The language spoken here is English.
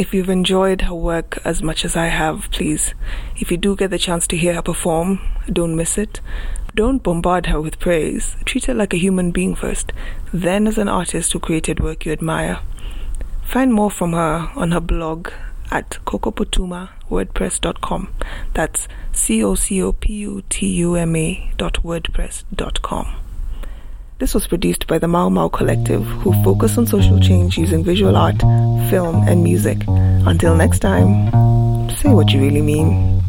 If you've enjoyed her work as much as I have, please, if you do get the chance to hear her perform, don't miss it. Don't bombard her with praise. Treat her like a human being first, then as an artist who created work you admire. Find more from her on her blog at cocoputuma.wordpress.com. That's C O C O P U T U M A dot wordpress.com. This was produced by the Mau Mau Collective, who focus on social change using visual art, film, and music. Until next time, say what you really mean.